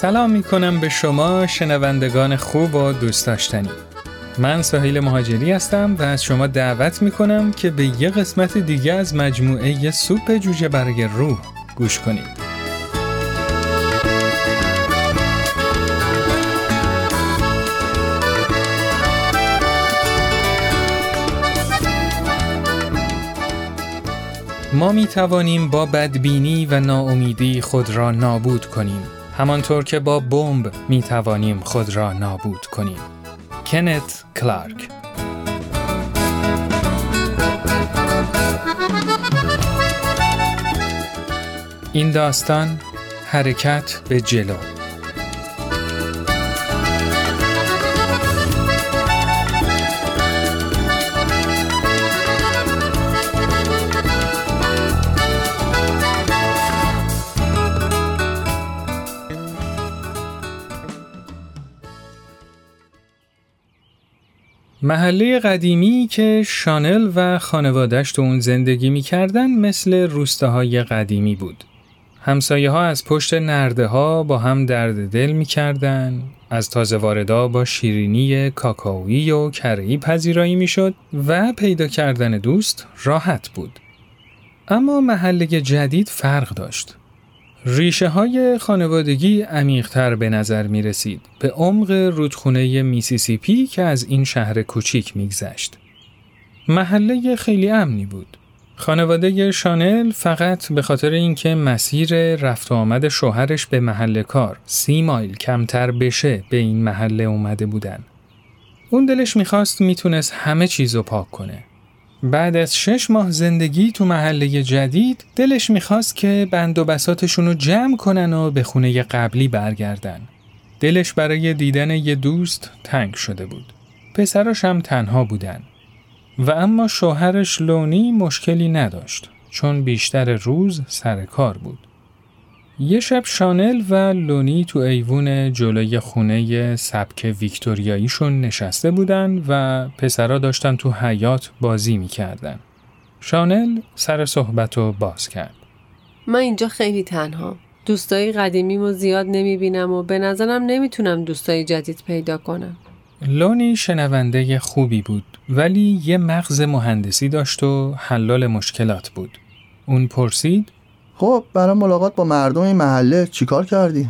سلام می کنم به شما شنوندگان خوب و دوست داشتنی. من ساحیل مهاجری هستم و از شما دعوت می کنم که به یه قسمت دیگه از مجموعه سوپ جوجه برای روح گوش کنید. ما می توانیم با بدبینی و ناامیدی خود را نابود کنیم. همانطور که با بمب می توانیم خود را نابود کنیم. کنت کلارک. این داستان حرکت به جلو. محله قدیمی که شانل و خانوادش تو اون زندگی می‌کردن مثل روستاهای قدیمی بود. همسایه ها از پشت نرده ها با هم درد دل می‌کردن، از تازه واردا با شیرینی کاکاویی و کرهی پذیرایی می‌شد و پیدا کردن دوست راحت بود. اما محله جدید فرق داشت. ریشه های خانوادگی عمیقتر به نظر می رسید به عمق رودخونه میسیسیپی که از این شهر کوچیک میگذشت. محله خیلی امنی بود. خانواده شانل فقط به خاطر اینکه مسیر رفت و آمد شوهرش به محل کار سی مایل کمتر بشه به این محله اومده بودن. اون دلش می‌خواست می‌تونست همه چیزو پاک کنه. بعد از شش ماه زندگی تو محله جدید دلش می‌خواست که بند و بساتشون رو جمع کنن و به خونه قبلی برگردن. دلش برای دیدن یه دوست تنگ شده بود. پسراش هم تنها بودن. و اما شوهرش لونی مشکلی نداشت چون بیشتر روز سر کار بود. یه شب شانل و لونی تو ایوون جلوی خونه سبک ویکتوریاییشون نشسته بودن و پسرا داشتن تو حیات بازی می‌کردن. شانل سر صحبت رو باز کرد. من اینجا خیلی تنها. دوستای قدیمیمو زیاد نمی‌بینم و به نظرم نمی‌تونم دوستای جدید پیدا کنم. لونی شنونده خوبی بود ولی یه مغز مهندسی داشت و حلال مشکلات بود. اون پرسید خب برای ملاقات با مردم این محله چیکار کردی؟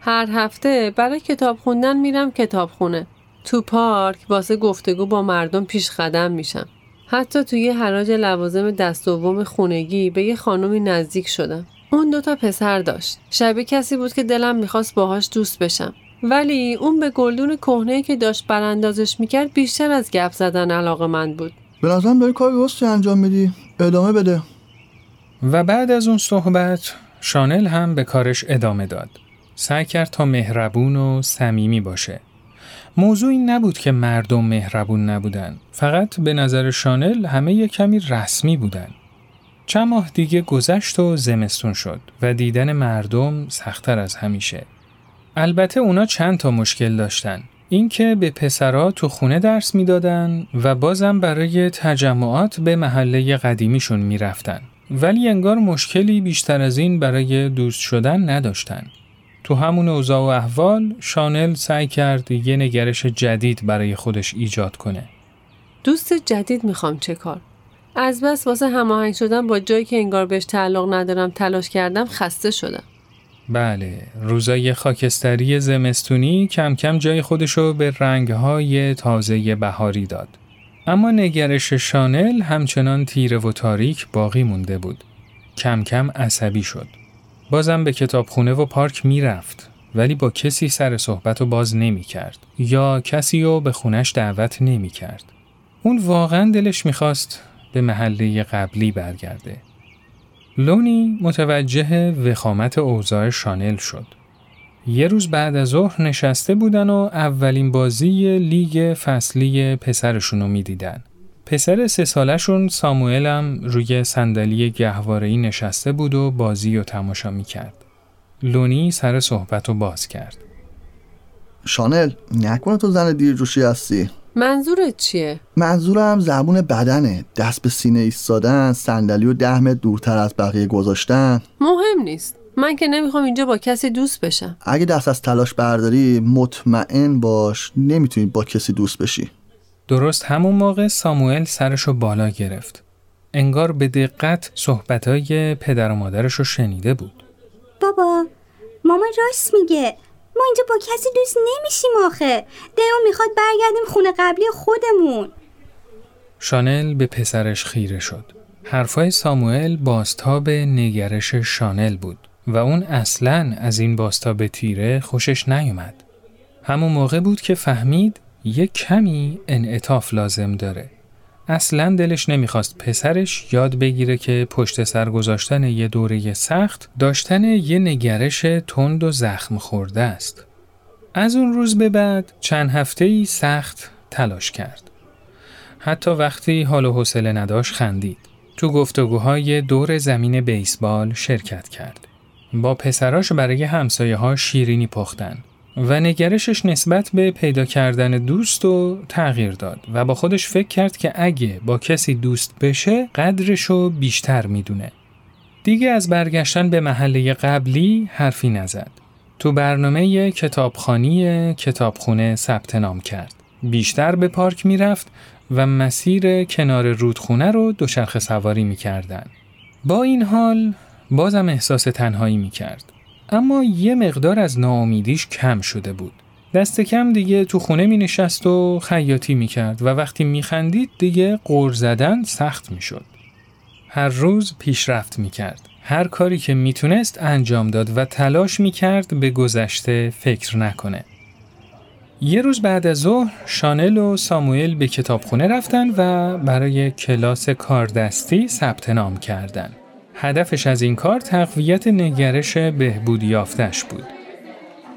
هر هفته برای کتاب خوندن میرم کتابخونه. تو پارک واسه گفتگو با مردم پیش قدم میشم. حتی توی حراج لوازم دست دوم خونگی به یه خانومی نزدیک شدم. اون دوتا پسر داشت. شبیه کسی بود که دلم می‌خواست باهاش دوست بشم. ولی اون به گلدون کهنه که داشت براندازش می‌کرد بیشتر از گپ زدن علاقه من بود. به نظرم داری کار درستی انجام میدی. ادامه بده. و بعد از اون صحبت شانل هم به کارش ادامه داد. سعی کرد تا مهربون و صمیمی باشه. موضوع این نبود که مردم مهربون نبودن. فقط به نظر شانل همه یه کمی رسمی بودن. چند ماه دیگه گذشت و زمستون شد و دیدن مردم سختتر از همیشه. البته اونا چند تا مشکل داشتن. اینکه به پسرها تو خونه درس می‌دادن و بازم برای تجمعات به محله قدیمیشون می‌رفتن. ولی انگار مشکلی بیشتر از این برای دوست شدن نداشتن. تو همون اوضاع و احوال شانل سعی کرد یه نگرش جدید برای خودش ایجاد کنه. دوست جدید می‌خوام چه کار؟ از بس واسه هماهنگ شدن با جایی که انگار بهش تعلق ندارم تلاش کردم خسته شدم. بله، روزای خاکستری زمستونی کم کم جای خودشو به رنگهای تازه بهاری داد. اما نگرش شانل همچنان تیره و تاریک باقی مونده بود. کم کم عصبی شد. بازم به کتابخونه و پارک می‌رفت ولی با کسی سر صحبت رو باز نمی کرد یا کسی رو به خونش دعوت نمی کرد. اون واقعا دلش می‌خواست به محله قبلی برگرده. لونی متوجه وخامت اوضاع شانل شد. یه روز بعد از ظهر نشسته بودن و اولین بازی لیگ فصلی پسرشون رو می‌دیدن. پسر سه سالشون ساموئل هم روی صندلی گهواره‌ای نشسته بود و بازی رو تماشا می‌کرد. لونی سر صحبت رو باز کرد. شانل نکنه تو زن دیرجوشی هستی منظورت چیه؟ منظورم زبون بدنه دست به سینه ایستادن صندلی و ده متر دورتر از بقیه گذاشتن مهم نیست من که نمی‌خوام اینجا با کسی دوست بشم اگه دست از تلاش برداری مطمئن باش نمی‌تونی با کسی دوست بشی درست همون موقع ساموئل سرشو بالا گرفت. انگار به دقت صحبتهای پدر و مادرش رو شنیده بود. بابا مامان راست میگه ما اینجا با کسی دوست نمیشیم آخه دلمون می‌خواد برگردیم خونه قبلی خودمون شانل به پسرش خیره شد. حرفای ساموئل باستاب نگرش شانل بود و اون اصلا از این باستاب تیره خوشش نیومد. همون موقع بود که فهمید یه کمی انعطاف لازم داره. اصلا دلش نمی‌خواست پسرش یاد بگیره که پشت سر گذاشتن یه دوره سخت داشتن یه نگرش تند و زخم خورده است. از اون روز به بعد چند هفته ای سخت تلاش کرد. حتی وقتی حال و حوصله نداشت خندید. تو گفتگوهای دور زمین بیسبال شرکت کرد. با پسراش برای همسایه ها شیرینی پختن و نگرشش نسبت به پیدا کردن دوست رو تغییر داد و با خودش فکر کرد که اگه با کسی دوست بشه قدرشو بیشتر می‌دونه. دیگه از برگشتن به محله قبلی حرفی نزد. تو برنامه کتابخانی کتابخونه ثبت نام کرد. بیشتر به پارک می‌رفت و مسیر کنار رودخونه رو دوچرخه سواری می‌کردن. با این حال بازم احساس تنهایی می‌کرد. اما یه مقدار از ناامیدیش کم شده بود. دست کم دیگه تو خونه می نشست و خیاطی می کرد و وقتی می خندید دیگه قور زدن سخت می شد. هر روز پیشرفت می کرد. هر کاری که می‌تونست انجام داد و تلاش می کرد به گذشته فکر نکنه. یه روز بعد از ظهر شانل و ساموئل به کتابخونه رفتن و برای کلاس کاردستی ثبت نام کردند. هدفش از این کار تقویت نگرش بهبودی یافتش بود.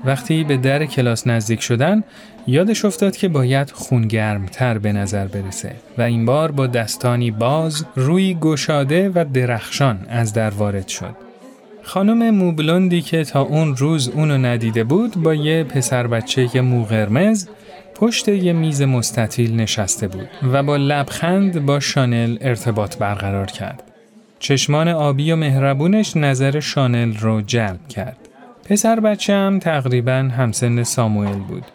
وقتی به در کلاس نزدیک شدن یادش افتاد که باید خونگرمتر به نظر برسه و این بار با دستانی باز روی گشاده و درخشان از در وارد شد. خانم موبلوندی که تا اون روز اونو ندیده بود با یه پسر بچه مو قرمز پشت یه میز مستطیل نشسته بود و با لبخند با شانل ارتباط برقرار کرد. چشمان آبی و مهربونش نظر شانل رو جلب کرد. پسر بچه هم تقریبا همسن ساموئل بود.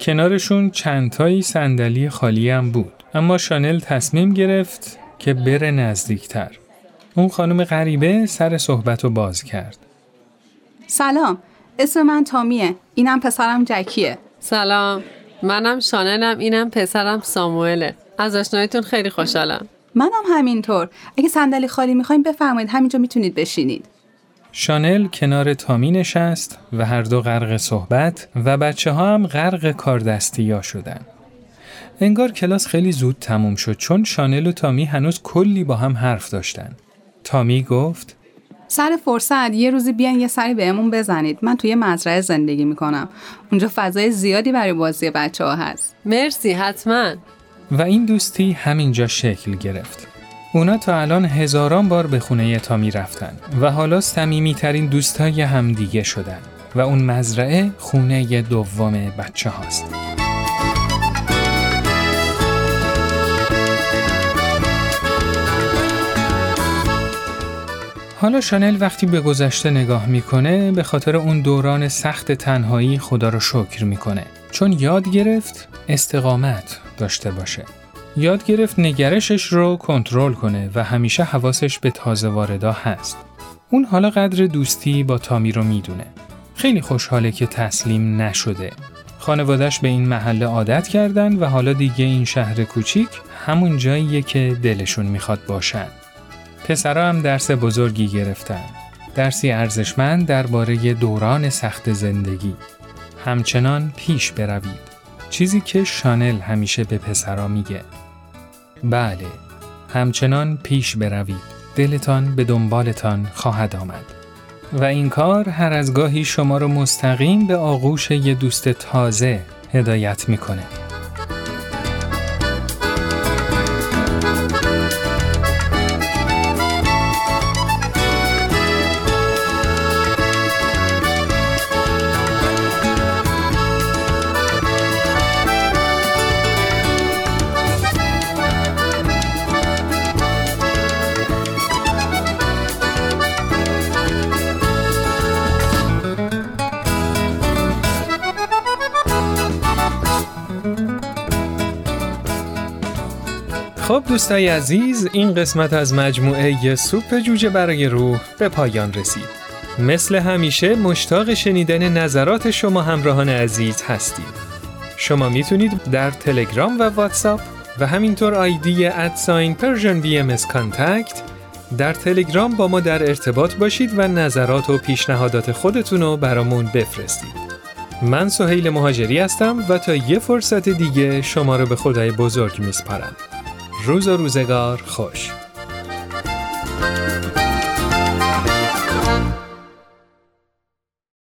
کنارشون چندتایی صندلی خالی هم بود. اما شانل تصمیم گرفت که بره نزدیکتر. اون خانم غریبه سر صحبت رو باز کرد. سلام اسم من تامیه اینم پسرم جکیه سلام منم شانلم اینم پسرم ساموئله از آشنایتون خیلی خوشحالم منم همینطور. اگه صندلی خالی می‌خوایم بفرمایید همینجا می‌تونید بشینید. شانل کنار تامی نشست و هر دو غرق صحبت و بچه ها هم غرق کاردستی شدن. انگار کلاس خیلی زود تموم شد چون شانل و تامی هنوز کلی با هم حرف داشتن. تامی گفت سر فرصت یه روزی بیان یه سری بهمون بزنید. من توی مزرعه زندگی می‌کنم. اونجا فضای زیادی برای بازی بچه ها هست. مرسی حتما. و این دوستی همینجا شکل گرفت. اونا تا الان هزاران بار به خونه تامی رفتن و حالا صمیمیترین دوستای همدیگه شدن و اون مزرعه خونه دوم بچه هاست. حالا شانل وقتی به گذشته نگاه می‌کنه به خاطر اون دوران سخت تنهایی خدا رو شکر می‌کنه چون یاد گرفت استقامت داشته باشه. یاد گرفت نگرشش رو کنترل کنه و همیشه حواسش به تازه واردا هست. اون حالا قدر دوستی با تامی رو می‌دونه. خیلی خوشحاله که تسلیم نشده. خانوادش به این محله عادت کردن و حالا دیگه این شهر کوچیک همون جاییه که دلشون می‌خواد باشن. پسرا هم درس بزرگی گرفتن. درسی ارزشمند درباره دوران سخت زندگی. همچنان پیش بروید. چیزی که شانل همیشه به پسرا میگه. بله، همچنان پیش بروید. دلتان به دنبالتان خواهد آمد. و این کار هر از گاهی شما رو مستقیم به آغوش یه دوست تازه هدایت می‌کنه. خب دوستای عزیز این قسمت از مجموعه سوپ جوجه برای روح به پایان رسید. مثل همیشه مشتاق شنیدن نظرات شما همراهان عزیز هستیم. شما می‌تونید در تلگرام و واتساپ و همینطور آیدی at sign Persian BM contact در تلگرام با ما در ارتباط باشید و نظرات و پیشنهادات خودتون رو برامون بفرستید. من سهیل مهاجری هستم و تا یه فرصت دیگه شما رو به خدای بزرگ میسپارم. روز و روزگار خوش.